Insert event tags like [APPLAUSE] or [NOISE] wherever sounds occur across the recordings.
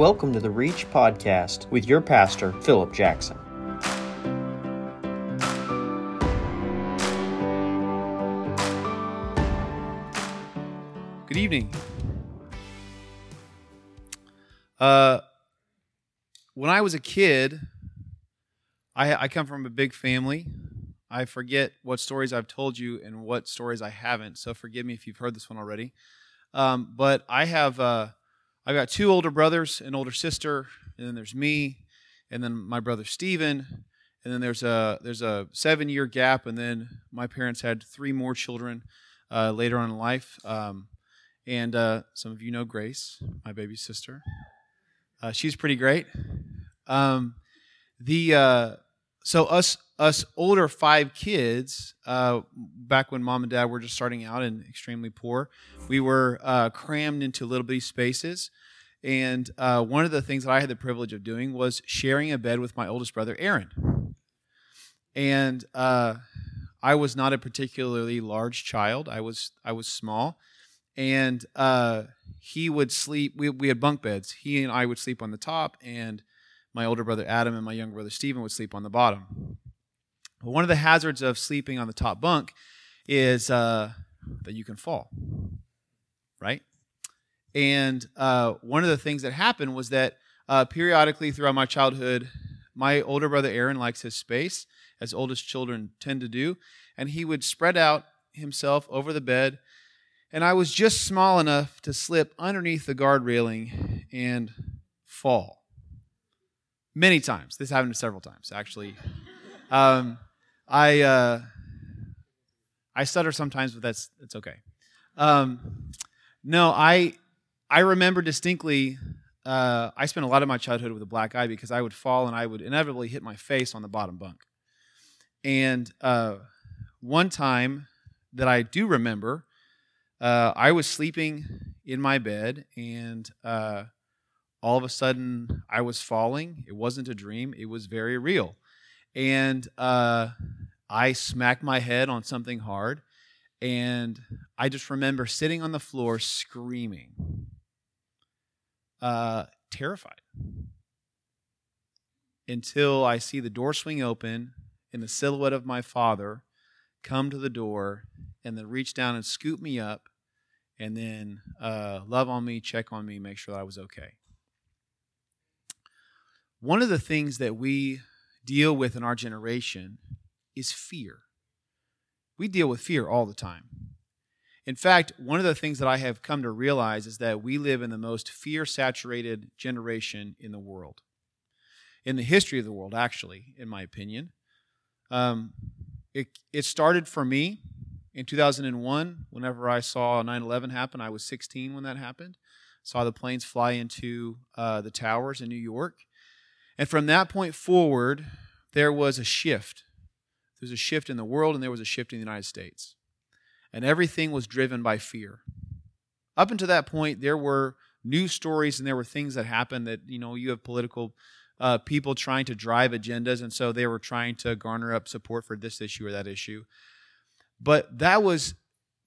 Welcome to the Reach Podcast with your pastor, Philip Jackson. Good evening. Uh, when I was a kid, I, I come from a big family. I forget what stories I've told you and what stories I haven't, so forgive me if you've heard this one already. Um, but I have uh, I've got two older brothers, an older sister, and then there's me, and then my brother Steven, and then there's a there's a seven year gap, and then my parents had three more children uh, later on in life. Um, and uh, some of you know Grace, my baby sister. Uh, she's pretty great. Um, the uh, so us us older five kids uh, back when mom and dad were just starting out and extremely poor we were uh, crammed into little bitty spaces. And uh, one of the things that i had the privilege of doing was sharing a bed with my oldest brother aaron. And uh, i was not a particularly large child. I was i was small. And uh, he would sleep we, we had bunk beds. He and i would sleep on the top and my older brother Adam and my younger brother Stephen would sleep on the bottom. But one of the hazards of sleeping on the top bunk is uh, that you can fall, right? And uh, one of the things that happened was that uh, periodically throughout my childhood, my older brother Aaron likes his space, as oldest children tend to do, and he would spread out himself over the bed. And I was just small enough to slip underneath the guard railing and fall many times. This happened several times, actually. Um, I uh, I stutter sometimes, but that's that's okay. Um, no, I I remember distinctly. Uh, I spent a lot of my childhood with a black eye because I would fall and I would inevitably hit my face on the bottom bunk. And uh, one time that I do remember, uh, I was sleeping in my bed and uh, all of a sudden I was falling. It wasn't a dream, it was very real. And uh, I smacked my head on something hard. And I just remember sitting on the floor screaming, uh, terrified, until I see the door swing open and the silhouette of my father come to the door and then reach down and scoop me up and then uh, love on me, check on me, make sure that I was okay. One of the things that we deal with in our generation is fear. We deal with fear all the time. In fact, one of the things that I have come to realize is that we live in the most fear saturated generation in the world, in the history of the world, actually, in my opinion. Um, it, it started for me in 2001 whenever I saw 9 11 happen. I was 16 when that happened. Saw the planes fly into uh, the towers in New York. And from that point forward, there was a shift. There was a shift in the world, and there was a shift in the United States. And everything was driven by fear. Up until that point, there were news stories and there were things that happened that, you know, you have political uh, people trying to drive agendas, and so they were trying to garner up support for this issue or that issue. But that was,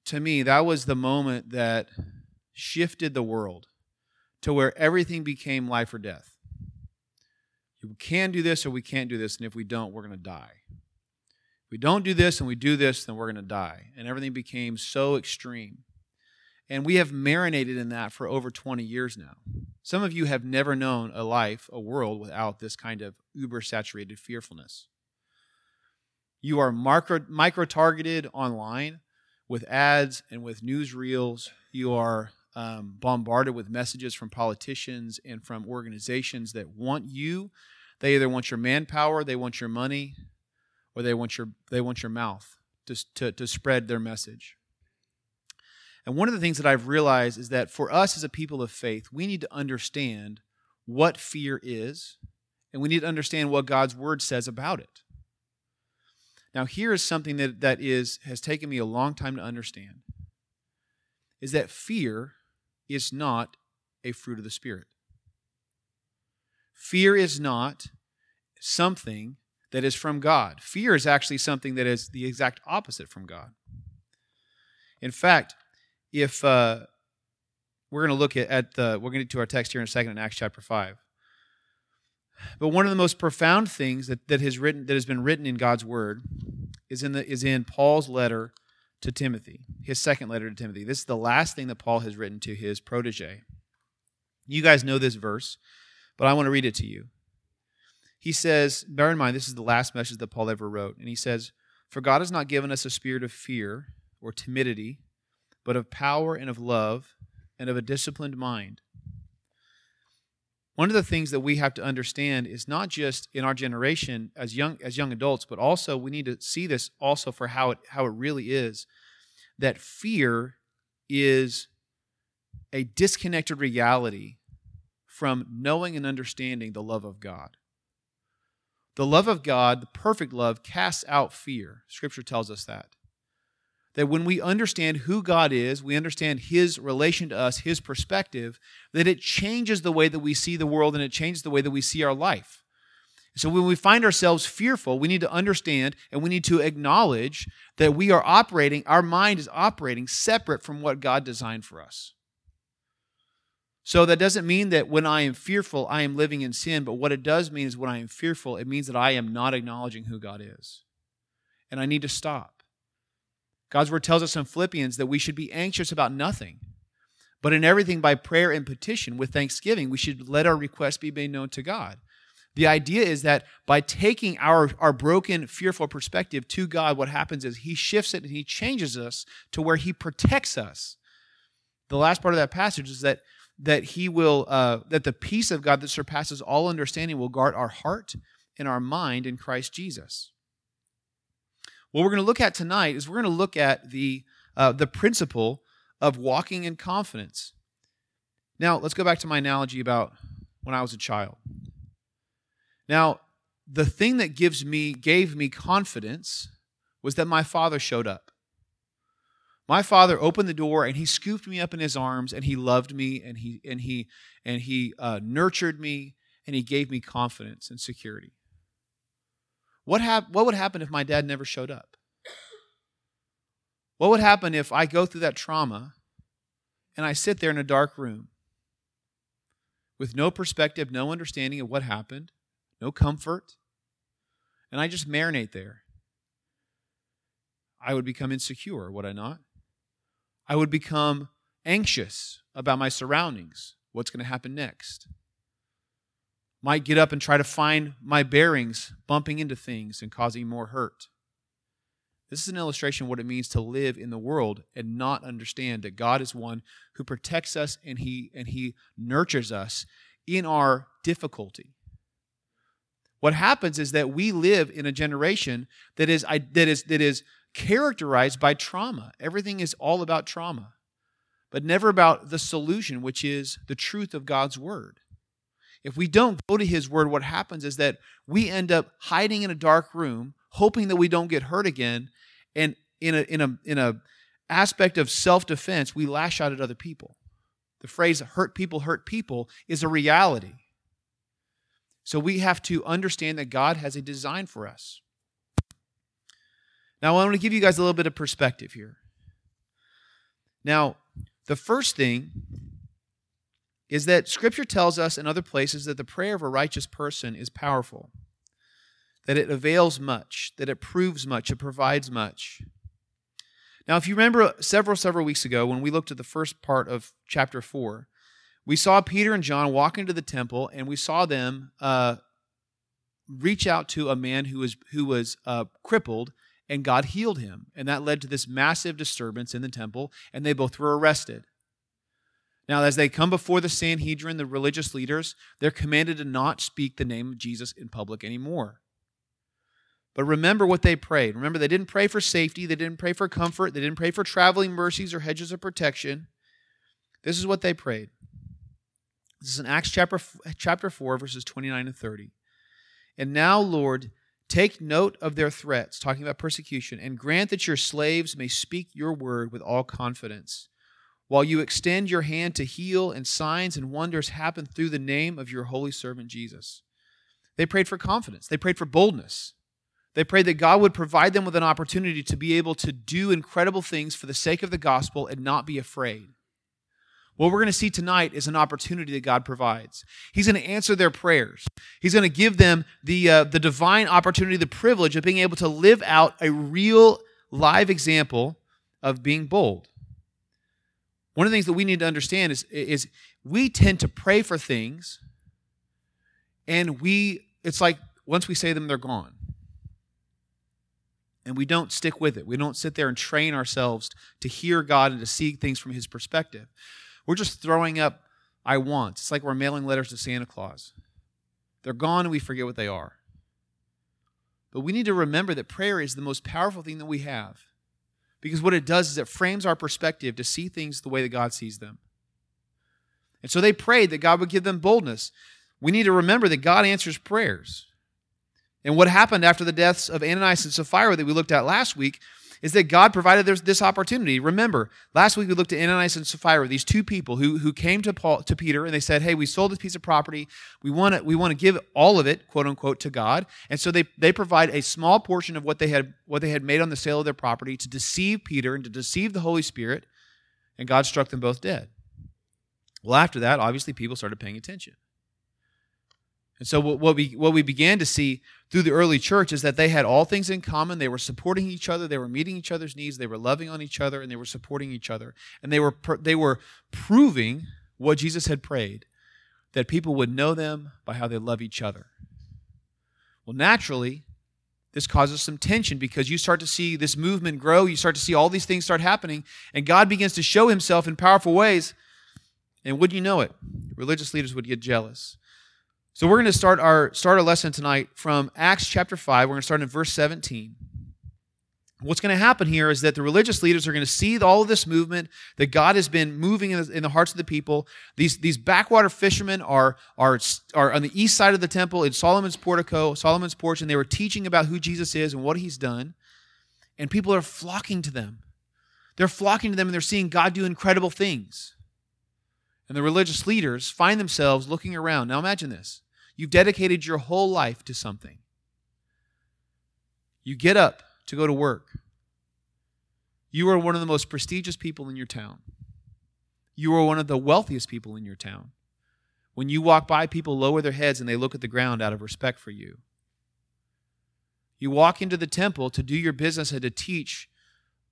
to me, that was the moment that shifted the world to where everything became life or death we can do this or we can't do this, and if we don't, we're going to die. If we don't do this and we do this, then we're going to die. And everything became so extreme. And we have marinated in that for over 20 years now. Some of you have never known a life, a world, without this kind of uber saturated fearfulness. You are micro targeted online with ads and with newsreels. You are um, bombarded with messages from politicians and from organizations that want you. They either want your manpower, they want your money, or they want your they want your mouth to, to, to spread their message. And one of the things that I've realized is that for us as a people of faith, we need to understand what fear is, and we need to understand what God's word says about it. Now, here is something that, that is has taken me a long time to understand is that fear is not a fruit of the Spirit. Fear is not something that is from God. Fear is actually something that is the exact opposite from God. In fact, if uh, we're going to look at, at the we're going to get to our text here in a second in Acts chapter five. But one of the most profound things that, that has written that has been written in God's word is in the is in Paul's letter to Timothy, his second letter to Timothy. This is the last thing that Paul has written to his protege. You guys know this verse, but I want to read it to you. He says, bear in mind, this is the last message that Paul ever wrote. And he says, For God has not given us a spirit of fear or timidity, but of power and of love and of a disciplined mind. One of the things that we have to understand is not just in our generation as young as young adults, but also we need to see this also for how it how it really is that fear is a disconnected reality from knowing and understanding the love of God. The love of God, the perfect love, casts out fear. Scripture tells us that. That when we understand who God is, we understand His relation to us, His perspective, that it changes the way that we see the world and it changes the way that we see our life. So when we find ourselves fearful, we need to understand and we need to acknowledge that we are operating, our mind is operating separate from what God designed for us. So that doesn't mean that when I am fearful, I am living in sin, but what it does mean is when I am fearful, it means that I am not acknowledging who God is. And I need to stop. God's word tells us in Philippians that we should be anxious about nothing, but in everything by prayer and petition with thanksgiving, we should let our requests be made known to God. The idea is that by taking our, our broken, fearful perspective to God, what happens is He shifts it and He changes us to where He protects us. The last part of that passage is that that he will uh, that the peace of god that surpasses all understanding will guard our heart and our mind in christ jesus what we're going to look at tonight is we're going to look at the uh, the principle of walking in confidence. Now let's go back to my analogy about when i was a child. Now the thing that gives me gave me confidence was that my father showed up. My father opened the door and he scooped me up in his arms and he loved me and he and he and he uh, nurtured me and he gave me confidence and security. What hap- What would happen if my dad never showed up? What would happen if I go through that trauma and I sit there in a dark room with no perspective, no understanding of what happened, no comfort, and I just marinate there? I would become insecure, would I not? I would become anxious about my surroundings. What's going to happen next? Might get up and try to find my bearings, bumping into things and causing more hurt. This is an illustration of what it means to live in the world and not understand that God is one who protects us and he and he nurtures us in our difficulty. What happens is that we live in a generation that is that is that is characterized by trauma. Everything is all about trauma, but never about the solution, which is the truth of God's word. If we don't go to his word, what happens is that we end up hiding in a dark room, hoping that we don't get hurt again, and in a in a in a aspect of self-defense, we lash out at other people. The phrase hurt people hurt people is a reality. So we have to understand that God has a design for us. Now, I want to give you guys a little bit of perspective here. Now, the first thing is that Scripture tells us in other places that the prayer of a righteous person is powerful, that it avails much, that it proves much, it provides much. Now, if you remember several, several weeks ago when we looked at the first part of chapter 4, we saw Peter and John walk into the temple and we saw them uh, reach out to a man who was, who was uh, crippled and God healed him. And that led to this massive disturbance in the temple, and they both were arrested. Now, as they come before the Sanhedrin, the religious leaders, they're commanded to not speak the name of Jesus in public anymore. But remember what they prayed. Remember, they didn't pray for safety, they didn't pray for comfort, they didn't pray for traveling mercies or hedges of protection. This is what they prayed. This is in Acts chapter, chapter 4, verses 29 and 30. And now, Lord, Take note of their threats, talking about persecution, and grant that your slaves may speak your word with all confidence. While you extend your hand to heal, and signs and wonders happen through the name of your holy servant Jesus. They prayed for confidence, they prayed for boldness. They prayed that God would provide them with an opportunity to be able to do incredible things for the sake of the gospel and not be afraid. What we're going to see tonight is an opportunity that God provides. He's going to answer their prayers. He's going to give them the, uh, the divine opportunity, the privilege of being able to live out a real live example of being bold. One of the things that we need to understand is, is we tend to pray for things and we, it's like once we say them, they're gone. And we don't stick with it. We don't sit there and train ourselves to hear God and to see things from His perspective. We're just throwing up I want. It's like we're mailing letters to Santa Claus. They're gone and we forget what they are. But we need to remember that prayer is the most powerful thing that we have. Because what it does is it frames our perspective to see things the way that God sees them. And so they prayed that God would give them boldness. We need to remember that God answers prayers. And what happened after the deaths of Ananias and Sapphira that we looked at last week is that God provided this opportunity. Remember, last week we looked at Ananias and Sapphira, these two people who, who came to Paul to Peter and they said, Hey, we sold this piece of property. We want to we want to give all of it, quote unquote, to God. And so they, they provide a small portion of what they had what they had made on the sale of their property to deceive Peter and to deceive the Holy Spirit, and God struck them both dead. Well, after that, obviously people started paying attention. And so what we what we began to see through the early church is that they had all things in common. They were supporting each other. They were meeting each other's needs. They were loving on each other, and they were supporting each other. And they were they were proving what Jesus had prayed that people would know them by how they love each other. Well, naturally, this causes some tension because you start to see this movement grow. You start to see all these things start happening, and God begins to show Himself in powerful ways. And wouldn't you know it, religious leaders would get jealous. So we're going to start our start our lesson tonight from Acts chapter 5. We're going to start in verse 17. What's going to happen here is that the religious leaders are going to see all of this movement that God has been moving in the, in the hearts of the people. These, these backwater fishermen are, are, are on the east side of the temple in Solomon's portico, Solomon's porch, and they were teaching about who Jesus is and what he's done. And people are flocking to them. They're flocking to them and they're seeing God do incredible things. And the religious leaders find themselves looking around. Now imagine this You've dedicated your whole life to something. You get up to go to work. You are one of the most prestigious people in your town. You are one of the wealthiest people in your town. When you walk by, people lower their heads and they look at the ground out of respect for you. You walk into the temple to do your business and to teach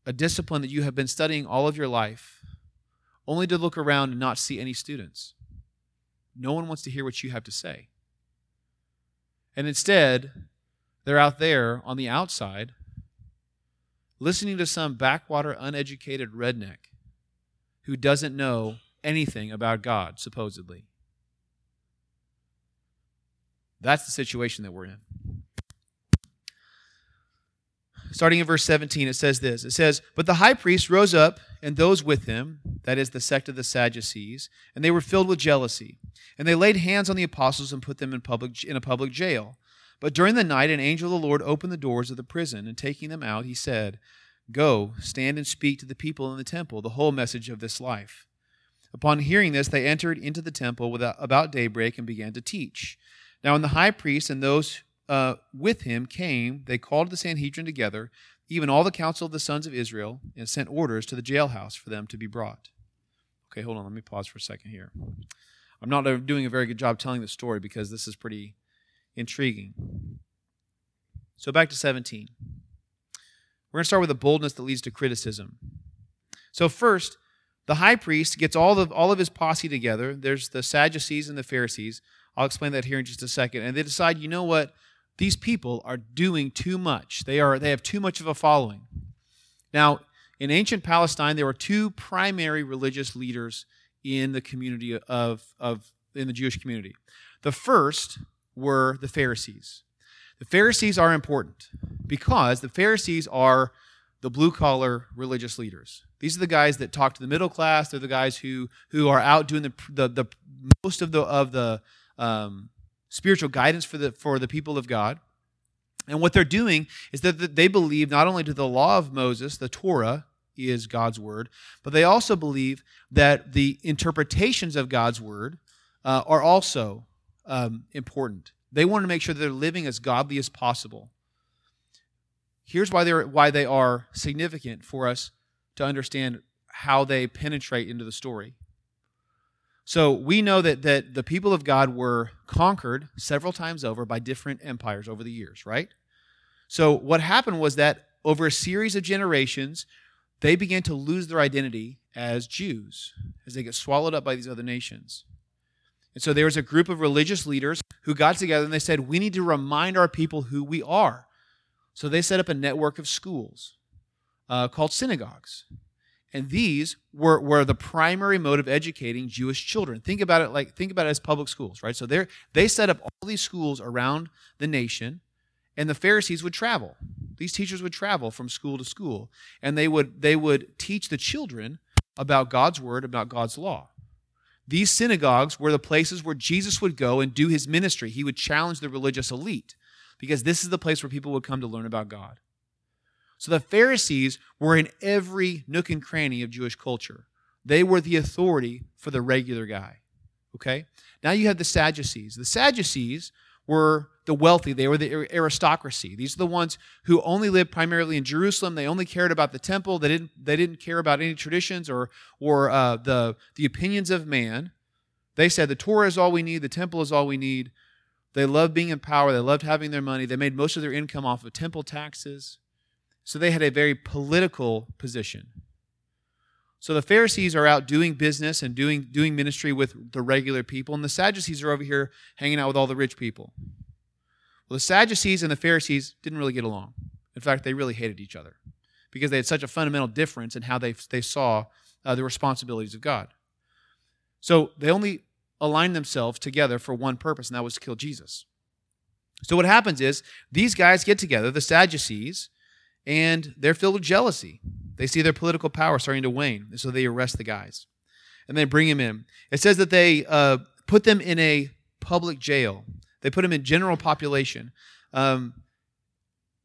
a discipline that you have been studying all of your life, only to look around and not see any students. No one wants to hear what you have to say. And instead, they're out there on the outside listening to some backwater, uneducated redneck who doesn't know anything about God, supposedly. That's the situation that we're in. Starting in verse 17, it says this It says, But the high priest rose up, and those with him, that is, the sect of the Sadducees, and they were filled with jealousy. And they laid hands on the apostles and put them in, public, in a public jail. But during the night, an angel of the Lord opened the doors of the prison, and taking them out, he said, Go, stand and speak to the people in the temple the whole message of this life. Upon hearing this, they entered into the temple without, about daybreak and began to teach. Now, when the high priest and those uh, with him came, they called the Sanhedrin together, even all the council of the sons of Israel, and sent orders to the jailhouse for them to be brought. Okay, hold on. Let me pause for a second here. I'm not doing a very good job telling the story because this is pretty intriguing. So back to 17. We're going to start with a boldness that leads to criticism. So first, the high priest gets all of all of his posse together. There's the Sadducees and the Pharisees. I'll explain that here in just a second. And they decide, you know what? These people are doing too much. They are they have too much of a following. Now, in ancient Palestine, there were two primary religious leaders in the community of, of in the Jewish community. The first were the Pharisees. The Pharisees are important because the Pharisees are the blue collar religious leaders. These are the guys that talk to the middle class. They're the guys who who are out doing the the, the most of the of the um, spiritual guidance for the for the people of God. And what they're doing is that they believe not only to the law of Moses, the Torah is God's word, but they also believe that the interpretations of God's word uh, are also um, important. They want to make sure that they're living as godly as possible. Here's why they're why they are significant for us to understand how they penetrate into the story. So we know that, that the people of God were conquered several times over by different empires over the years, right? So what happened was that over a series of generations, they began to lose their identity as Jews as they get swallowed up by these other nations. And so there was a group of religious leaders who got together and they said, We need to remind our people who we are. So they set up a network of schools uh, called synagogues. And these were, were the primary mode of educating Jewish children. Think about it like think about it as public schools, right? So they they set up all these schools around the nation, and the Pharisees would travel. These teachers would travel from school to school, and they would they would teach the children about God's word, about God's law. These synagogues were the places where Jesus would go and do his ministry. He would challenge the religious elite because this is the place where people would come to learn about God. So the Pharisees were in every nook and cranny of Jewish culture. They were the authority for the regular guy. Okay? Now you have the Sadducees. The Sadducees were the wealthy, they were the aristocracy. These are the ones who only lived primarily in Jerusalem. They only cared about the temple. They didn't, they didn't care about any traditions or, or uh, the, the opinions of man. They said the Torah is all we need, the temple is all we need. They loved being in power, they loved having their money. They made most of their income off of temple taxes. So they had a very political position. So the Pharisees are out doing business and doing, doing ministry with the regular people, and the Sadducees are over here hanging out with all the rich people. Well, the Sadducees and the Pharisees didn't really get along. In fact, they really hated each other because they had such a fundamental difference in how they, they saw uh, the responsibilities of God. So they only aligned themselves together for one purpose, and that was to kill Jesus. So what happens is these guys get together, the Sadducees, and they're filled with jealousy. They see their political power starting to wane, and so they arrest the guys and they bring him in. It says that they uh, put them in a public jail. They put them in general population. Um,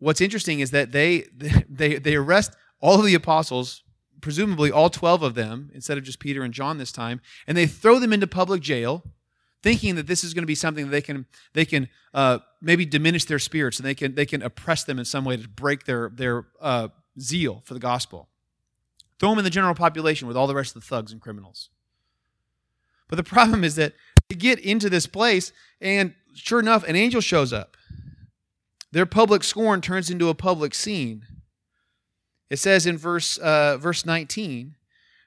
what's interesting is that they [LAUGHS] they they arrest all of the apostles, presumably all twelve of them, instead of just Peter and John this time, and they throw them into public jail thinking that this is going to be something that they can they can uh, maybe diminish their spirits and they can they can oppress them in some way to break their their uh, zeal for the gospel. Throw them in the general population with all the rest of the thugs and criminals. But the problem is that they get into this place, and sure enough, an angel shows up. Their public scorn turns into a public scene. It says in verse uh, verse 19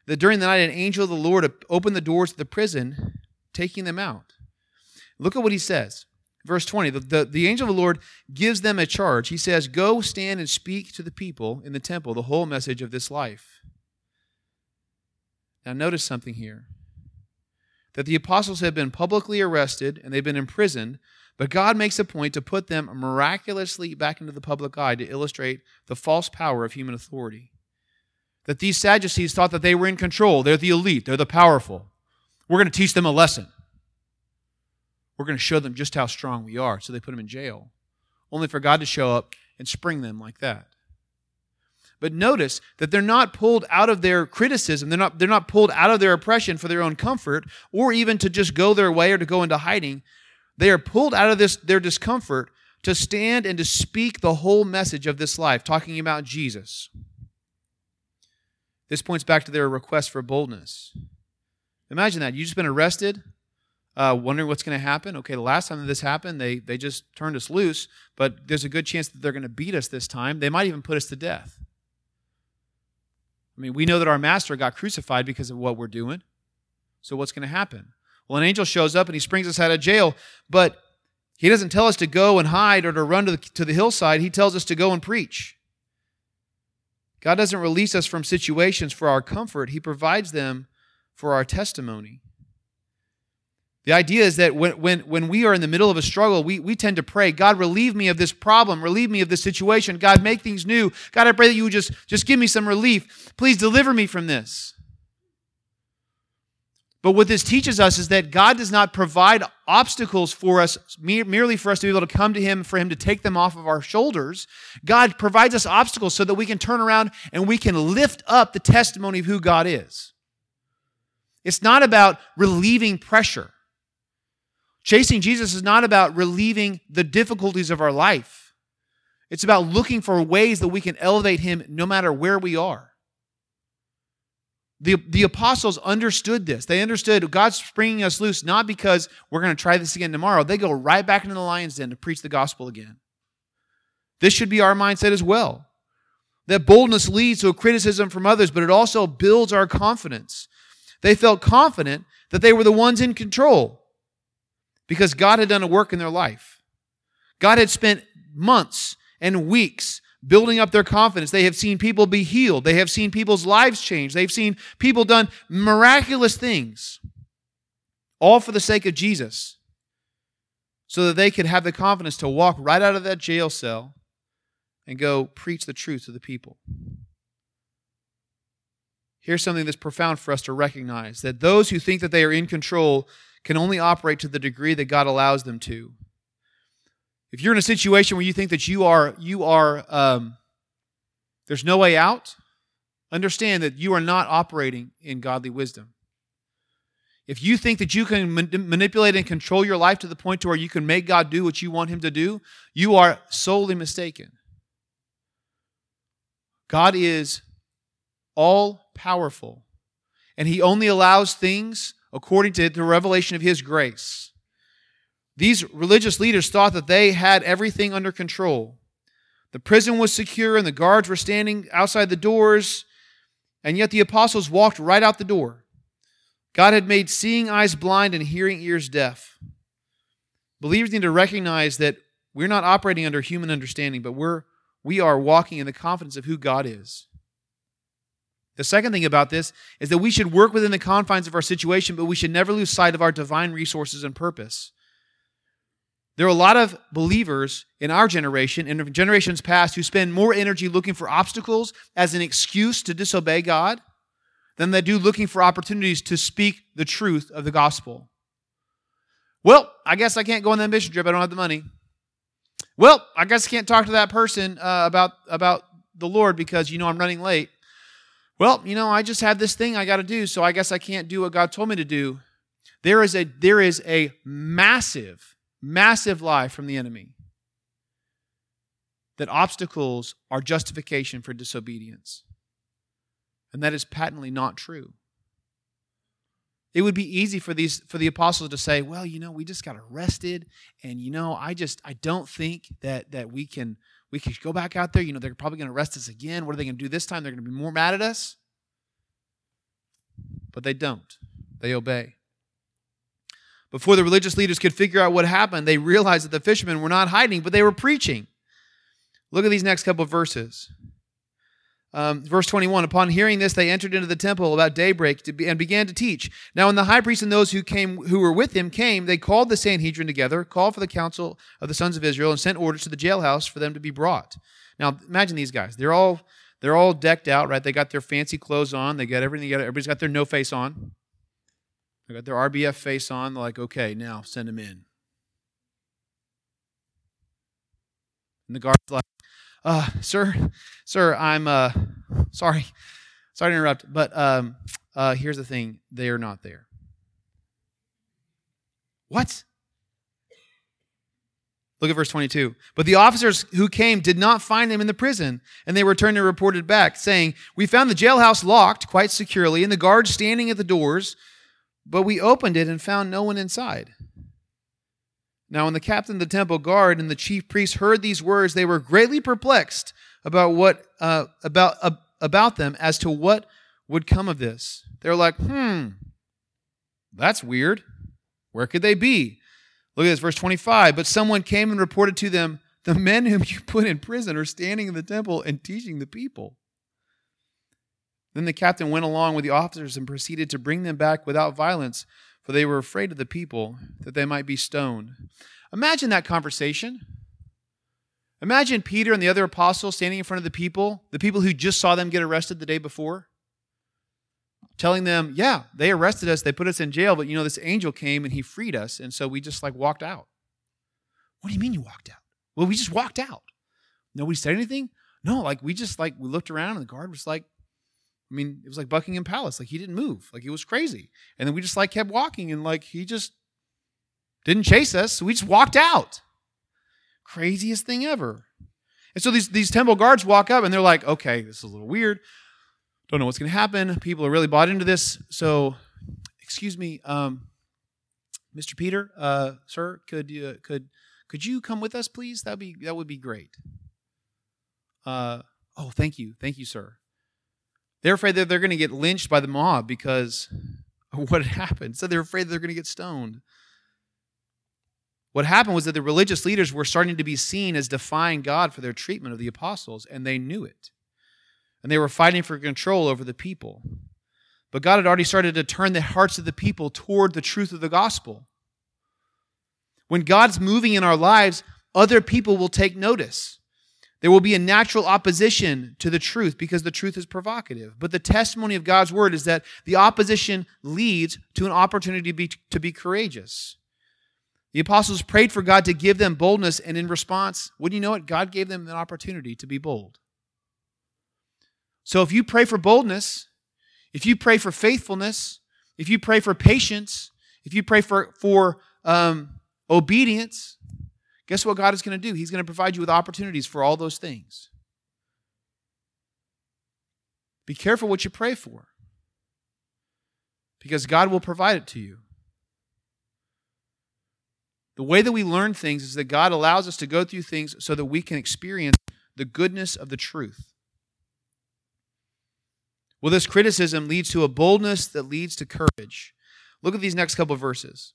that during the night an angel of the Lord opened the doors of the prison taking them out. Look at what he says. Verse 20 the, the, the, angel of the Lord gives them a charge. He says, Go stand and speak to the people in the temple the whole message of this life. Now, notice something here that the apostles have been publicly arrested and they've been imprisoned, but God makes a point to put them miraculously back into the public eye to illustrate the false power of human authority. That these Sadducees thought that they were in control, they're the elite, they're the powerful. We're going to teach them a lesson. We're going to show them just how strong we are. So they put them in jail, only for God to show up and spring them like that. But notice that they're not pulled out of their criticism. They're not, they're not pulled out of their oppression for their own comfort or even to just go their way or to go into hiding. They are pulled out of this, their discomfort to stand and to speak the whole message of this life, talking about Jesus. This points back to their request for boldness. Imagine that. You've just been arrested, uh, wondering what's going to happen. Okay, the last time that this happened, they, they just turned us loose, but there's a good chance that they're going to beat us this time. They might even put us to death. I mean, we know that our master got crucified because of what we're doing. So what's going to happen? Well, an angel shows up and he springs us out of jail, but he doesn't tell us to go and hide or to run to the, to the hillside. He tells us to go and preach. God doesn't release us from situations for our comfort, He provides them for our testimony. The idea is that when, when, when we are in the middle of a struggle, we, we tend to pray, God, relieve me of this problem, relieve me of this situation. God, make things new. God, I pray that you would just, just give me some relief. Please deliver me from this. But what this teaches us is that God does not provide obstacles for us merely for us to be able to come to Him, for Him to take them off of our shoulders. God provides us obstacles so that we can turn around and we can lift up the testimony of who God is. It's not about relieving pressure. Chasing Jesus is not about relieving the difficulties of our life. It's about looking for ways that we can elevate Him no matter where we are. The, the apostles understood this. They understood God's bringing us loose not because we're going to try this again tomorrow. They go right back into the lion's den to preach the gospel again. This should be our mindset as well. That boldness leads to a criticism from others, but it also builds our confidence. They felt confident that they were the ones in control because God had done a work in their life. God had spent months and weeks building up their confidence. They have seen people be healed. They have seen people's lives change. They've seen people done miraculous things, all for the sake of Jesus, so that they could have the confidence to walk right out of that jail cell and go preach the truth to the people. Here's something that's profound for us to recognize that those who think that they are in control can only operate to the degree that God allows them to. If you're in a situation where you think that you are, you are, um, there's no way out, understand that you are not operating in godly wisdom. If you think that you can manipulate and control your life to the point to where you can make God do what you want him to do, you are solely mistaken. God is all powerful, and he only allows things according to the revelation of his grace. These religious leaders thought that they had everything under control. The prison was secure and the guards were standing outside the doors, and yet the apostles walked right out the door. God had made seeing eyes blind and hearing ears deaf. Believers need to recognize that we're not operating under human understanding, but we're we are walking in the confidence of who God is. The second thing about this is that we should work within the confines of our situation, but we should never lose sight of our divine resources and purpose. There are a lot of believers in our generation and generations past who spend more energy looking for obstacles as an excuse to disobey God than they do looking for opportunities to speak the truth of the gospel. Well, I guess I can't go on that mission trip. I don't have the money. Well, I guess I can't talk to that person uh, about about the Lord because you know I'm running late. Well, you know I just have this thing I got to do, so I guess I can't do what God told me to do. There is a there is a massive Massive lie from the enemy that obstacles are justification for disobedience. And that is patently not true. It would be easy for these for the apostles to say, "Well, you know, we just got arrested and you know, I just I don't think that that we can we can go back out there, you know, they're probably going to arrest us again. What are they going to do this time? They're going to be more mad at us." But they don't. They obey. Before the religious leaders could figure out what happened, they realized that the fishermen were not hiding, but they were preaching. Look at these next couple of verses. Um, verse 21 Upon hearing this, they entered into the temple about daybreak be, and began to teach. Now, when the high priest and those who came who were with him came, they called the Sanhedrin together, called for the council of the sons of Israel, and sent orders to the jailhouse for them to be brought. Now, imagine these guys. They're all they're all decked out, right? They got their fancy clothes on. They got everything. Everybody's got their no face on. They got their RBF face on. They're like, okay, now send them in. And the guard's like, uh, sir, sir, I'm uh, sorry, sorry to interrupt, but um, uh, here's the thing: they are not there. What? Look at verse 22. But the officers who came did not find them in the prison, and they returned and reported back, saying, We found the jailhouse locked quite securely, and the guards standing at the doors. But we opened it and found no one inside. Now, when the captain of the temple guard and the chief priests heard these words, they were greatly perplexed about what uh, about uh, about them as to what would come of this. They're like, hmm, that's weird. Where could they be? Look at this, verse 25. But someone came and reported to them, The men whom you put in prison are standing in the temple and teaching the people. Then the captain went along with the officers and proceeded to bring them back without violence, for they were afraid of the people, that they might be stoned. Imagine that conversation. Imagine Peter and the other apostles standing in front of the people, the people who just saw them get arrested the day before, telling them, Yeah, they arrested us, they put us in jail, but you know, this angel came and he freed us, and so we just like walked out. What do you mean you walked out? Well, we just walked out. Nobody said anything? No, like we just like we looked around and the guard was like, I mean, it was like Buckingham Palace. Like he didn't move. Like it was crazy. And then we just like kept walking and like he just didn't chase us. So we just walked out. Craziest thing ever. And so these, these temple guards walk up and they're like, okay, this is a little weird. Don't know what's going to happen. People are really bought into this. So, excuse me, um, Mr. Peter, uh, sir, could you could could you come with us, please? That be that would be great. Uh, oh, thank you, thank you, sir. They're afraid that they're going to get lynched by the mob because of what had [LAUGHS] happened. So they're afraid they're going to get stoned. What happened was that the religious leaders were starting to be seen as defying God for their treatment of the apostles, and they knew it. And they were fighting for control over the people. But God had already started to turn the hearts of the people toward the truth of the gospel. When God's moving in our lives, other people will take notice. There will be a natural opposition to the truth because the truth is provocative. But the testimony of God's word is that the opposition leads to an opportunity to be, to be courageous. The apostles prayed for God to give them boldness, and in response, wouldn't you know it? God gave them an opportunity to be bold. So if you pray for boldness, if you pray for faithfulness, if you pray for patience, if you pray for, for um, obedience, guess what God is going to do? He's going to provide you with opportunities for all those things. Be careful what you pray for because God will provide it to you. The way that we learn things is that God allows us to go through things so that we can experience the goodness of the truth. Well, this criticism leads to a boldness that leads to courage. Look at these next couple verses,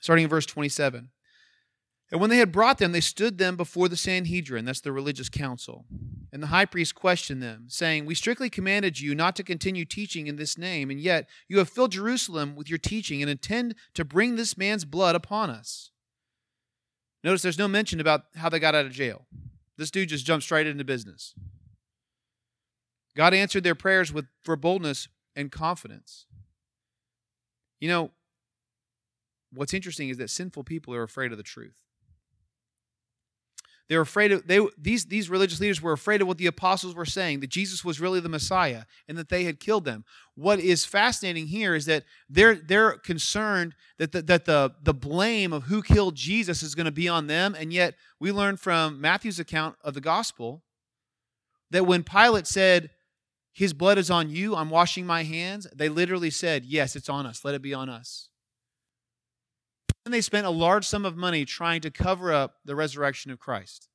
starting in verse 27. And when they had brought them, they stood them before the Sanhedrin, that's the religious council. And the high priest questioned them, saying, We strictly commanded you not to continue teaching in this name, and yet you have filled Jerusalem with your teaching and intend to bring this man's blood upon us. Notice there's no mention about how they got out of jail. This dude just jumped straight into business. God answered their prayers with for boldness and confidence. You know, what's interesting is that sinful people are afraid of the truth. They were afraid of they these these religious leaders were afraid of what the apostles were saying that Jesus was really the Messiah and that they had killed them. What is fascinating here is that they're they're concerned that the, that the the blame of who killed Jesus is going to be on them and yet we learn from Matthew's account of the gospel that when Pilate said his blood is on you, I'm washing my hands, they literally said, "Yes, it's on us. Let it be on us." And they spent a large sum of money trying to cover up the resurrection of Christ.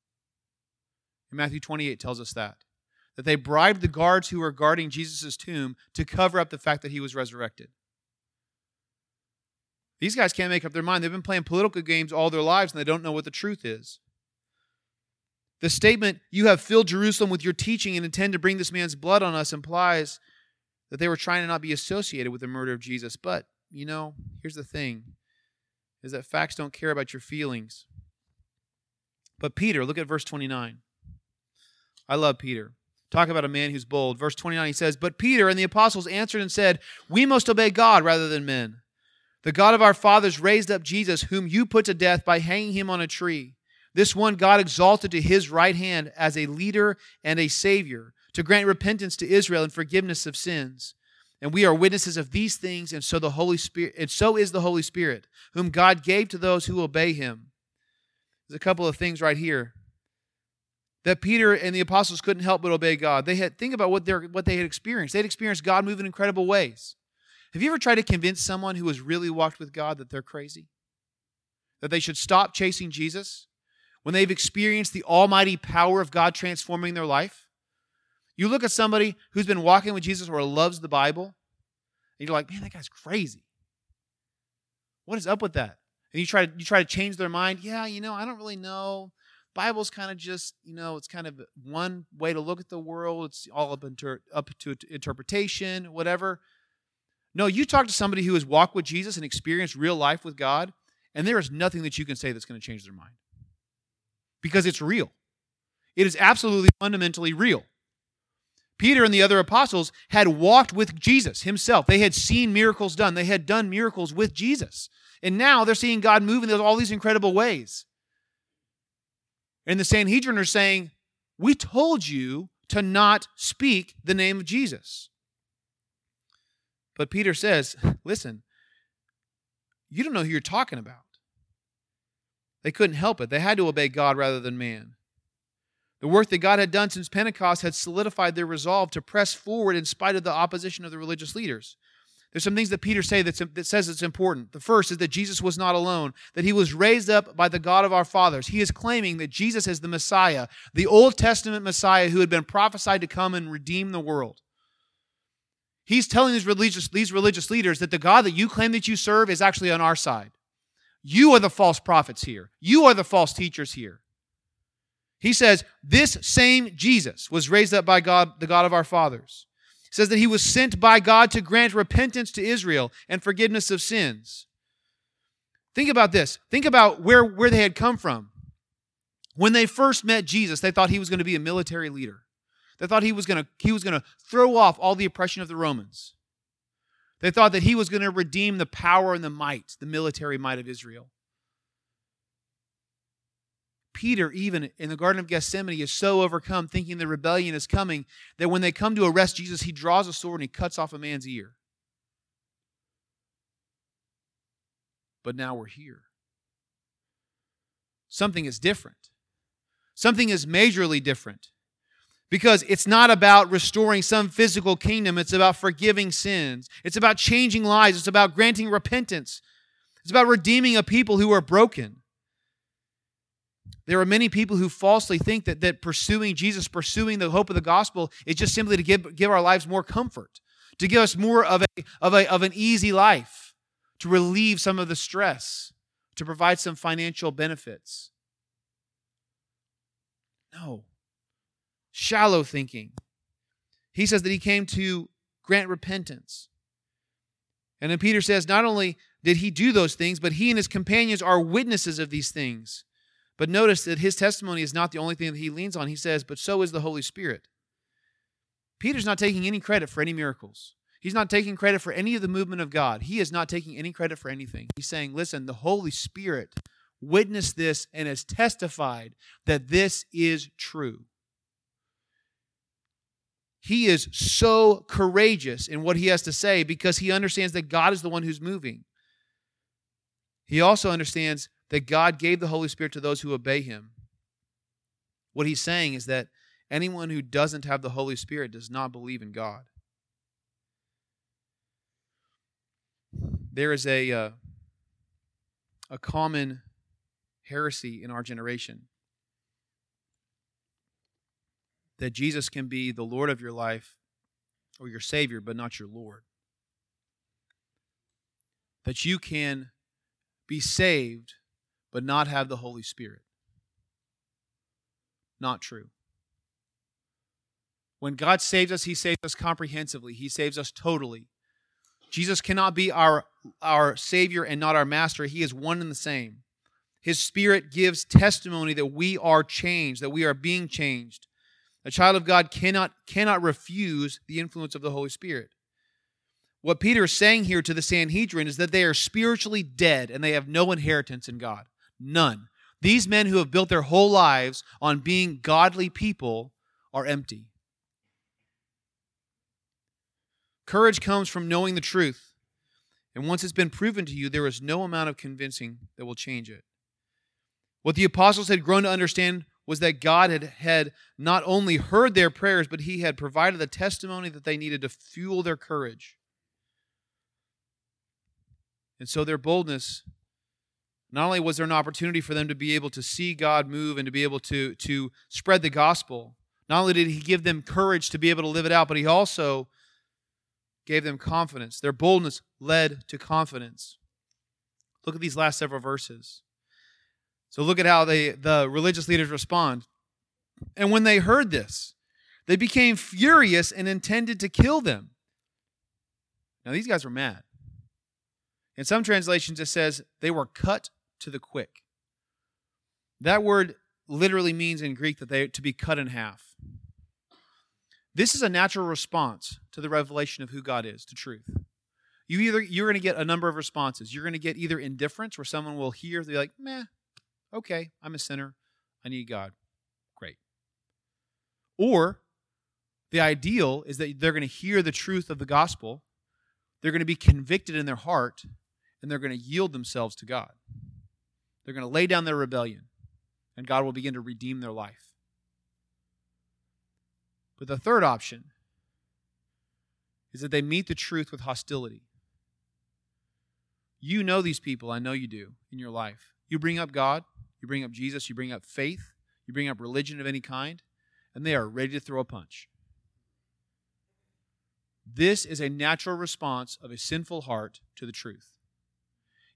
And Matthew 28 tells us that. That they bribed the guards who were guarding Jesus' tomb to cover up the fact that he was resurrected. These guys can't make up their mind. They've been playing political games all their lives and they don't know what the truth is. The statement, you have filled Jerusalem with your teaching and intend to bring this man's blood on us, implies that they were trying to not be associated with the murder of Jesus. But, you know, here's the thing is that facts don't care about your feelings. But Peter, look at verse 29. I love Peter. Talk about a man who's bold. Verse 29, he says, But Peter and the apostles answered and said, We must obey God rather than men. The God of our fathers raised up Jesus, whom you put to death by hanging him on a tree. This one God exalted to his right hand as a leader and a savior, to grant repentance to Israel and forgiveness of sins. And we are witnesses of these things, and so the Holy Spirit, and so is the Holy Spirit, whom God gave to those who obey him. There's a couple of things right here that Peter and the apostles couldn't help but obey God. They had think about what they what they had experienced. They'd experienced God move in incredible ways. Have you ever tried to convince someone who has really walked with God that they're crazy? That they should stop chasing Jesus when they've experienced the almighty power of God transforming their life? You look at somebody who's been walking with Jesus or loves the Bible, and you're like, man, that guy's crazy. What is up with that? And you try to you try to change their mind. Yeah, you know, I don't really know. Bible's kind of just, you know, it's kind of one way to look at the world. It's all up, inter- up to interpretation, whatever. No, you talk to somebody who has walked with Jesus and experienced real life with God, and there is nothing that you can say that's going to change their mind because it's real. It is absolutely fundamentally real. Peter and the other apostles had walked with Jesus himself. They had seen miracles done. They had done miracles with Jesus. And now they're seeing God move in all these incredible ways. And the Sanhedrin are saying, We told you to not speak the name of Jesus. But Peter says, [LAUGHS] Listen, you don't know who you're talking about. They couldn't help it. They had to obey God rather than man. The work that God had done since Pentecost had solidified their resolve to press forward in spite of the opposition of the religious leaders. There's some things that Peter say that's, that says it's important. The first is that Jesus was not alone, that he was raised up by the God of our fathers. He is claiming that Jesus is the Messiah, the Old Testament Messiah who had been prophesied to come and redeem the world. He's telling these religious, these religious leaders that the God that you claim that you serve is actually on our side. You are the false prophets here. You are the false teachers here. He says, This same Jesus was raised up by God, the God of our fathers. He says that he was sent by God to grant repentance to Israel and forgiveness of sins. Think about this. Think about where, where they had come from. When they first met Jesus, they thought he was going to be a military leader. They thought he was going to, he was going to throw off all the oppression of the Romans. They thought that he was going to redeem the power and the might, the military might of Israel. Peter, even in the Garden of Gethsemane, is so overcome thinking the rebellion is coming that when they come to arrest Jesus, he draws a sword and he cuts off a man's ear. But now we're here. Something is different. Something is majorly different. Because it's not about restoring some physical kingdom, it's about forgiving sins. It's about changing lives, it's about granting repentance. It's about redeeming a people who are broken. There are many people who falsely think that, that pursuing Jesus, pursuing the hope of the gospel, is just simply to give, give our lives more comfort, to give us more of, a, of, a, of an easy life, to relieve some of the stress, to provide some financial benefits. No. Shallow thinking. He says that he came to grant repentance. And then Peter says, not only did he do those things, but he and his companions are witnesses of these things. But notice that his testimony is not the only thing that he leans on. He says, but so is the Holy Spirit. Peter's not taking any credit for any miracles. He's not taking credit for any of the movement of God. He is not taking any credit for anything. He's saying, listen, the Holy Spirit witnessed this and has testified that this is true. He is so courageous in what he has to say because he understands that God is the one who's moving. He also understands that God gave the Holy Spirit to those who obey him. What he's saying is that anyone who doesn't have the Holy Spirit does not believe in God. There is a, uh, a common heresy in our generation that Jesus can be the Lord of your life or your Savior, but not your Lord. That you can be saved but not have the Holy Spirit. Not true. When God saves us, He saves us comprehensively, He saves us totally. Jesus cannot be our, our Savior and not our Master. He is one and the same. His Spirit gives testimony that we are changed, that we are being changed. A child of God cannot, cannot refuse the influence of the Holy Spirit. What Peter is saying here to the Sanhedrin is that they are spiritually dead and they have no inheritance in God. None. These men who have built their whole lives on being godly people are empty. Courage comes from knowing the truth. And once it's been proven to you, there is no amount of convincing that will change it. What the apostles had grown to understand was that God had, had not only heard their prayers, but He had provided the testimony that they needed to fuel their courage. And so their boldness not only was there an opportunity for them to be able to see God move and to be able to, to spread the gospel, not only did He give them courage to be able to live it out, but He also gave them confidence. Their boldness led to confidence. Look at these last several verses. So look at how they, the religious leaders respond. And when they heard this, they became furious and intended to kill them. Now, these guys were mad. In some translations, it says they were cut to the quick. That word literally means in Greek that they to be cut in half. This is a natural response to the revelation of who God is, to truth. You either you're going to get a number of responses. You're going to get either indifference, where someone will hear, they're like, "Meh, okay, I'm a sinner, I need God, great." Or the ideal is that they're going to hear the truth of the gospel, they're going to be convicted in their heart, and they're going to yield themselves to God. They're going to lay down their rebellion, and God will begin to redeem their life. But the third option is that they meet the truth with hostility. You know these people, I know you do, in your life. You bring up God, you bring up Jesus, you bring up faith, you bring up religion of any kind, and they are ready to throw a punch. This is a natural response of a sinful heart to the truth.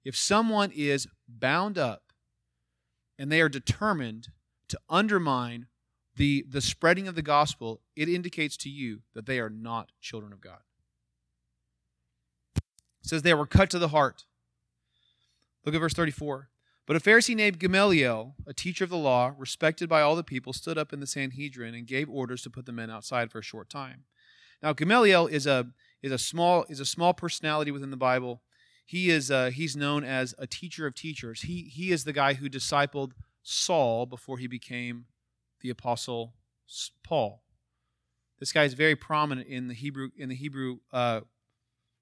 If someone is bound up and they are determined to undermine the, the spreading of the gospel, it indicates to you that they are not children of God. It says they were cut to the heart. Look at verse 34. But a Pharisee named Gamaliel, a teacher of the law, respected by all the people, stood up in the Sanhedrin and gave orders to put the men outside for a short time. Now Gamaliel is a is a small is a small personality within the Bible. He is uh, he's known as a teacher of teachers. He he is the guy who discipled Saul before he became the apostle Paul. This guy is very prominent in the Hebrew in the Hebrew uh,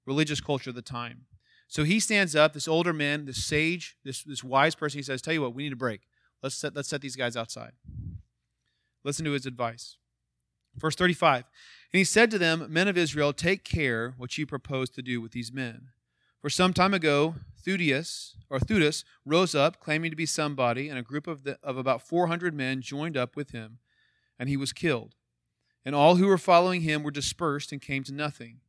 religious culture of the time. So he stands up, this older man, this sage, this, this wise person, he says, Tell you what, we need a break. Let's set, let's set these guys outside. Listen to his advice. Verse 35 And he said to them, Men of Israel, take care what you propose to do with these men. For some time ago, Theudius, or Theudas rose up, claiming to be somebody, and a group of, the, of about 400 men joined up with him, and he was killed. And all who were following him were dispersed and came to nothing.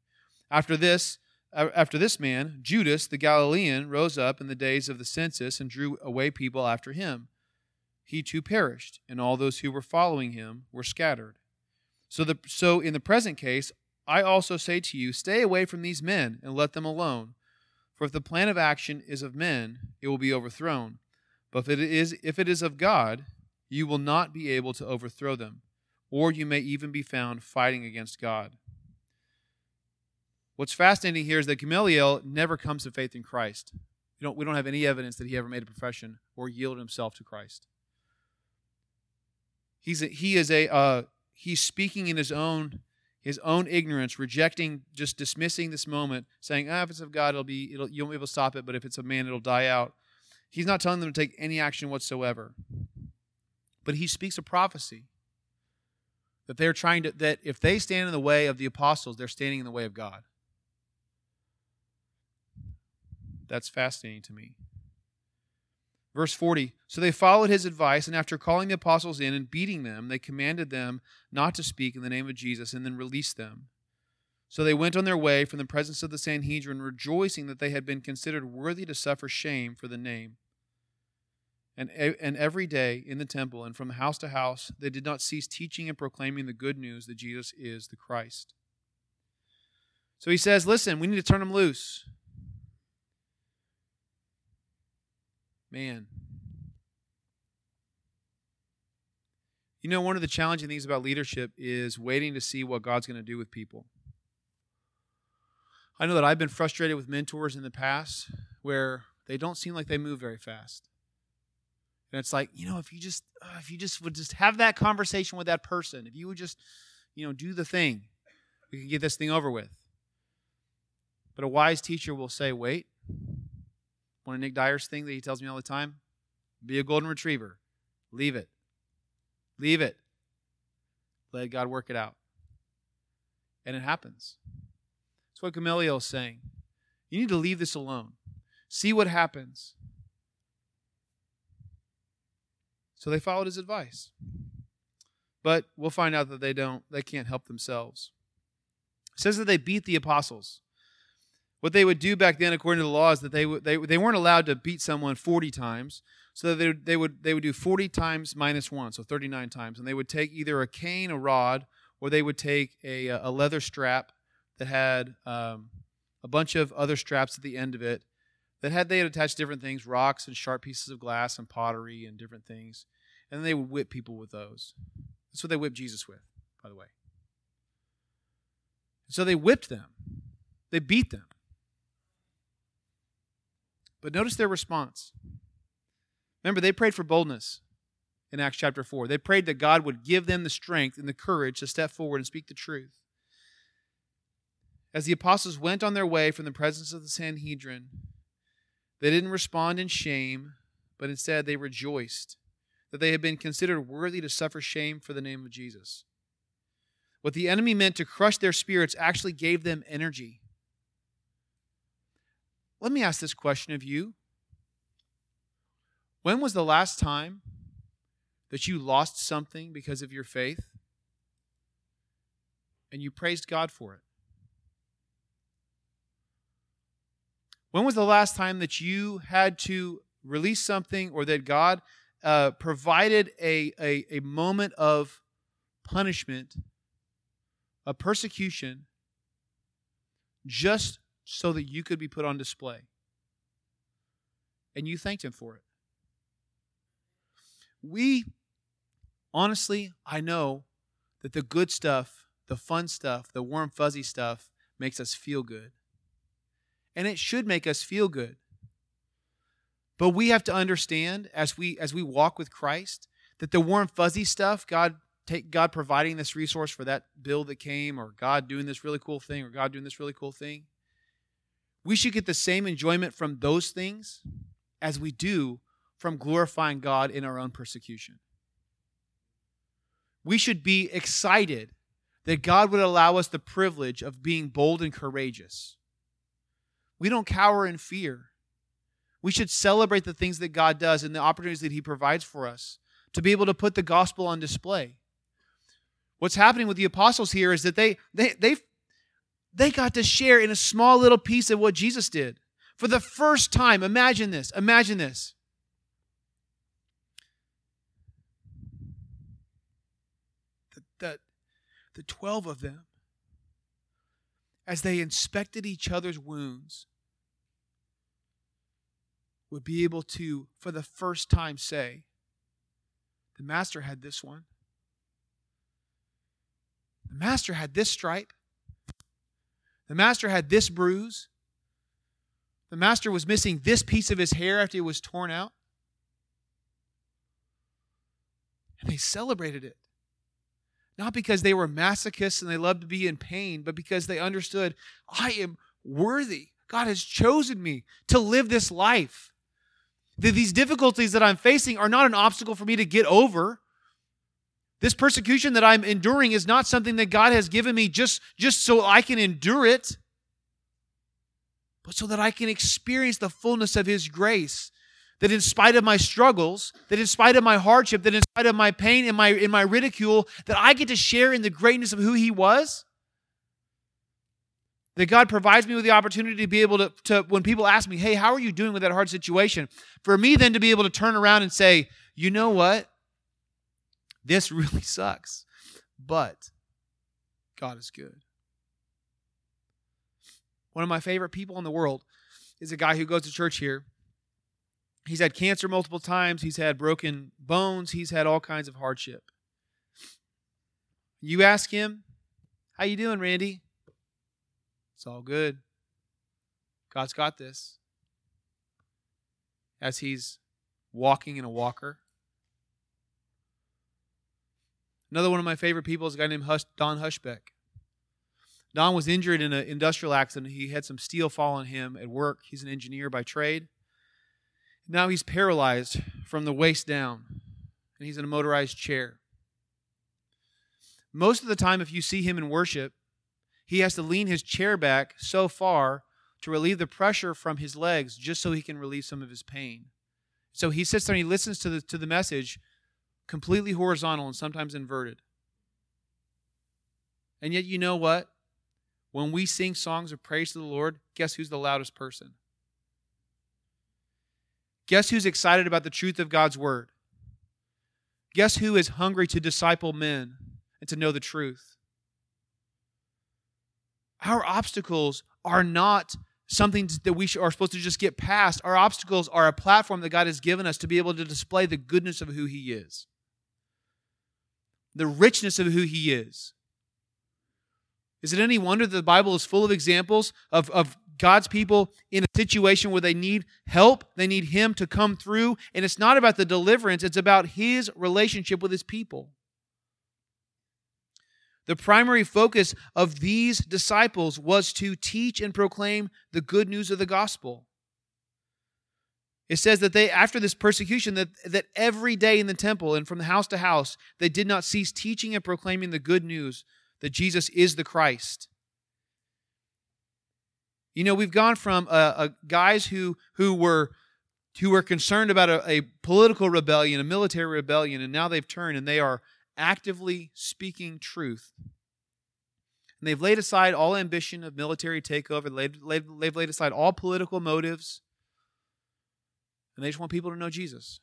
After this, after this man, Judas the Galilean rose up in the days of the census and drew away people after him. He too perished, and all those who were following him were scattered. So, the, so in the present case, I also say to you, stay away from these men and let them alone. For if the plan of action is of men, it will be overthrown. But if it is, if it is of God, you will not be able to overthrow them, or you may even be found fighting against God. What's fascinating here is that Gamaliel never comes to faith in Christ. We don't, we don't have any evidence that he ever made a profession or yielded himself to Christ. He's a, he is a uh, he's speaking in his own his own ignorance, rejecting, just dismissing this moment, saying, "Ah, if it's of God, it'll be it'll you won't be able to stop it, but if it's of man, it'll die out." He's not telling them to take any action whatsoever, but he speaks a prophecy that they're trying to that if they stand in the way of the apostles, they're standing in the way of God. That's fascinating to me. Verse 40 So they followed his advice, and after calling the apostles in and beating them, they commanded them not to speak in the name of Jesus, and then released them. So they went on their way from the presence of the Sanhedrin, rejoicing that they had been considered worthy to suffer shame for the name. And, and every day in the temple and from house to house, they did not cease teaching and proclaiming the good news that Jesus is the Christ. So he says, Listen, we need to turn them loose. Man. You know, one of the challenging things about leadership is waiting to see what God's going to do with people. I know that I've been frustrated with mentors in the past where they don't seem like they move very fast. And it's like, you know, if you just uh, if you just would just have that conversation with that person, if you would just, you know, do the thing, we can get this thing over with. But a wise teacher will say, "Wait, one of Nick Dyer's thing that he tells me all the time be a golden retriever. Leave it. Leave it. Let God work it out. And it happens. That's what Gamaliel is saying. You need to leave this alone. See what happens. So they followed his advice. But we'll find out that they don't, they can't help themselves. It says that they beat the apostles what they would do back then, according to the law, is that they, they, they weren't allowed to beat someone 40 times. So they, they, would, they would do 40 times minus one, so 39 times. And they would take either a cane, a rod, or they would take a, a leather strap that had um, a bunch of other straps at the end of it that had they had attached different things, rocks and sharp pieces of glass and pottery and different things. And then they would whip people with those. That's what they whipped Jesus with, by the way. So they whipped them. They beat them. But notice their response. Remember, they prayed for boldness in Acts chapter 4. They prayed that God would give them the strength and the courage to step forward and speak the truth. As the apostles went on their way from the presence of the Sanhedrin, they didn't respond in shame, but instead they rejoiced that they had been considered worthy to suffer shame for the name of Jesus. What the enemy meant to crush their spirits actually gave them energy. Let me ask this question of you. When was the last time that you lost something because of your faith and you praised God for it? When was the last time that you had to release something or that God uh, provided a, a, a moment of punishment, a persecution, just so that you could be put on display? And you thanked Him for it. We, honestly, I know that the good stuff, the fun stuff, the warm, fuzzy stuff makes us feel good and it should make us feel good. But we have to understand as we as we walk with Christ that the warm fuzzy stuff, God take God providing this resource for that bill that came or God doing this really cool thing or God doing this really cool thing, we should get the same enjoyment from those things as we do from glorifying God in our own persecution. We should be excited that God would allow us the privilege of being bold and courageous we don't cower in fear. We should celebrate the things that God does and the opportunities that He provides for us to be able to put the gospel on display. What's happening with the apostles here is that they they they they got to share in a small little piece of what Jesus did. For the first time, imagine this. Imagine this. The, the, the 12 of them, as they inspected each other's wounds, would be able to, for the first time, say, The Master had this one. The Master had this stripe. The Master had this bruise. The Master was missing this piece of his hair after it was torn out. And they celebrated it. Not because they were masochists and they loved to be in pain, but because they understood, I am worthy. God has chosen me to live this life that these difficulties that I'm facing are not an obstacle for me to get over. This persecution that I'm enduring is not something that God has given me just, just so I can endure it, but so that I can experience the fullness of His grace. That in spite of my struggles, that in spite of my hardship, that in spite of my pain and my, in my ridicule, that I get to share in the greatness of who He was that God provides me with the opportunity to be able to, to, when people ask me, hey, how are you doing with that hard situation? For me then to be able to turn around and say, you know what? This [LAUGHS] really sucks, but God is good. One of my favorite people in the world is a guy who goes to church here. He's had cancer multiple times, he's had broken bones, he's had all kinds of hardship. You ask him, "How you doing, Randy?" It's all good. God's got this. As he's walking in a walker. Another one of my favorite people is a guy named Hush, Don Hushbeck. Don was injured in an industrial accident. He had some steel fall on him at work. He's an engineer by trade. Now he's paralyzed from the waist down, and he's in a motorized chair. Most of the time, if you see him in worship, he has to lean his chair back so far to relieve the pressure from his legs just so he can relieve some of his pain. So he sits there and he listens to the, to the message completely horizontal and sometimes inverted. And yet, you know what? When we sing songs of praise to the Lord, guess who's the loudest person? Guess who's excited about the truth of God's word? Guess who is hungry to disciple men and to know the truth? Our obstacles are not something that we are supposed to just get past. Our obstacles are a platform that God has given us to be able to display the goodness of who He is, the richness of who He is. Is it any wonder that the Bible is full of examples of, of God's people in a situation where they need help? They need Him to come through. And it's not about the deliverance, it's about His relationship with His people. The primary focus of these disciples was to teach and proclaim the good news of the gospel. It says that they, after this persecution, that, that every day in the temple and from house to house, they did not cease teaching and proclaiming the good news that Jesus is the Christ. You know, we've gone from uh, uh, guys who who were who were concerned about a, a political rebellion, a military rebellion, and now they've turned and they are actively speaking truth. And they've laid aside all ambition of military takeover. They've they've laid aside all political motives. And they just want people to know Jesus.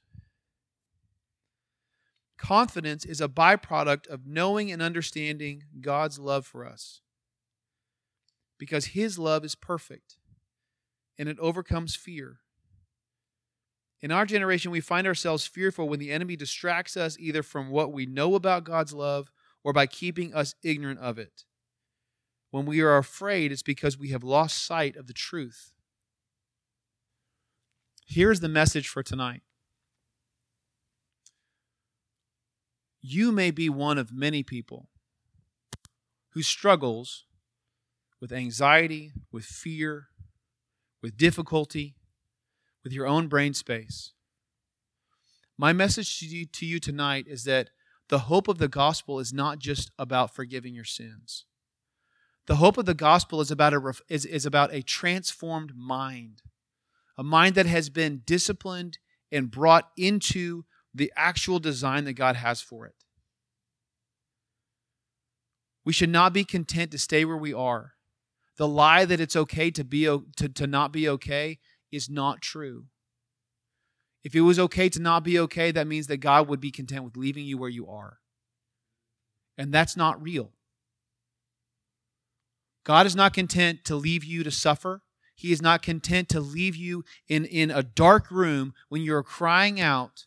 Confidence is a byproduct of knowing and understanding God's love for us because His love is perfect and it overcomes fear. In our generation, we find ourselves fearful when the enemy distracts us either from what we know about God's love or by keeping us ignorant of it. When we are afraid, it's because we have lost sight of the truth. Here's the message for tonight You may be one of many people who struggles with anxiety, with fear, with difficulty, with your own brain space. My message to you, to you tonight is that the hope of the gospel is not just about forgiving your sins. The hope of the gospel is about a, is, is about a transformed mind, a mind that has been disciplined and brought into the actual design that God has for it. We should not be content to stay where we are. The lie that it's okay to be to, to not be okay is not true. If it was okay to not be okay, that means that God would be content with leaving you where you are. And that's not real. God is not content to leave you to suffer. He is not content to leave you in, in a dark room when you're crying out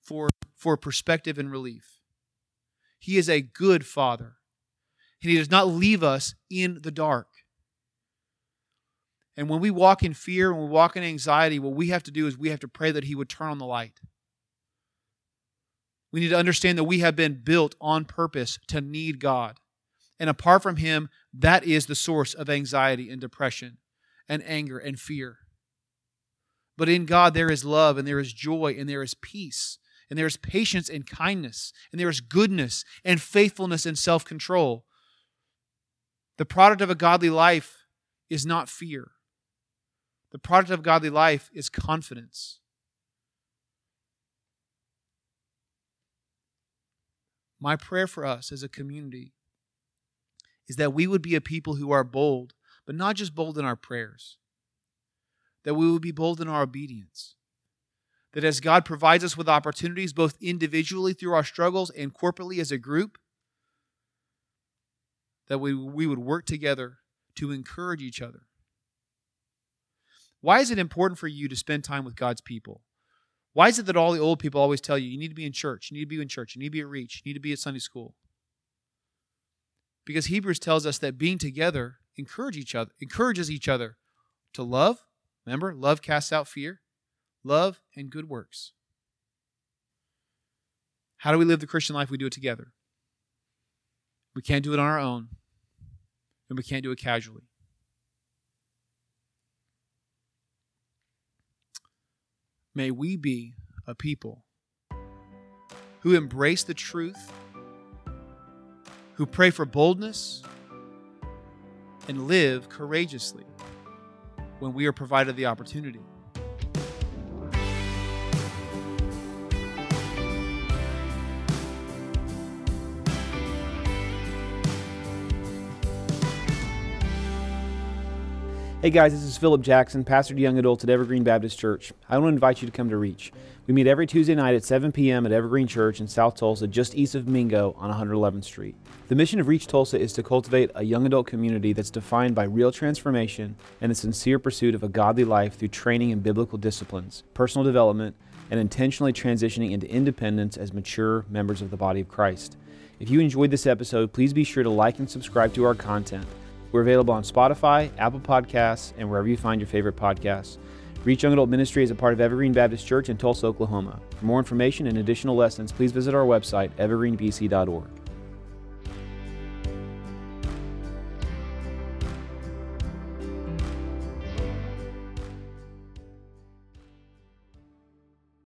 for, for perspective and relief. He is a good father, and He does not leave us in the dark. And when we walk in fear and we walk in anxiety, what we have to do is we have to pray that He would turn on the light. We need to understand that we have been built on purpose to need God. And apart from Him, that is the source of anxiety and depression and anger and fear. But in God, there is love and there is joy and there is peace and there is patience and kindness and there is goodness and faithfulness and self control. The product of a godly life is not fear. The product of godly life is confidence. My prayer for us as a community is that we would be a people who are bold, but not just bold in our prayers, that we would be bold in our obedience. That as God provides us with opportunities, both individually through our struggles and corporately as a group, that we, we would work together to encourage each other why is it important for you to spend time with God's people? Why is it that all the old people always tell you, you need to be in church, you need to be in church, you need to be at Reach, you need to be at Sunday school? Because Hebrews tells us that being together encourage each other, encourages each other to love. Remember, love casts out fear. Love and good works. How do we live the Christian life? We do it together. We can't do it on our own, and we can't do it casually. May we be a people who embrace the truth, who pray for boldness, and live courageously when we are provided the opportunity. Hey guys, this is Philip Jackson, pastor to young adults at Evergreen Baptist Church. I want to invite you to come to Reach. We meet every Tuesday night at 7 p.m. at Evergreen Church in South Tulsa, just east of Mingo on 111th Street. The mission of Reach Tulsa is to cultivate a young adult community that's defined by real transformation and the sincere pursuit of a godly life through training in biblical disciplines, personal development, and intentionally transitioning into independence as mature members of the body of Christ. If you enjoyed this episode, please be sure to like and subscribe to our content. We're available on Spotify, Apple Podcasts, and wherever you find your favorite podcasts. Reach Young Adult Ministry is a part of Evergreen Baptist Church in Tulsa, Oklahoma. For more information and additional lessons, please visit our website, evergreenbc.org.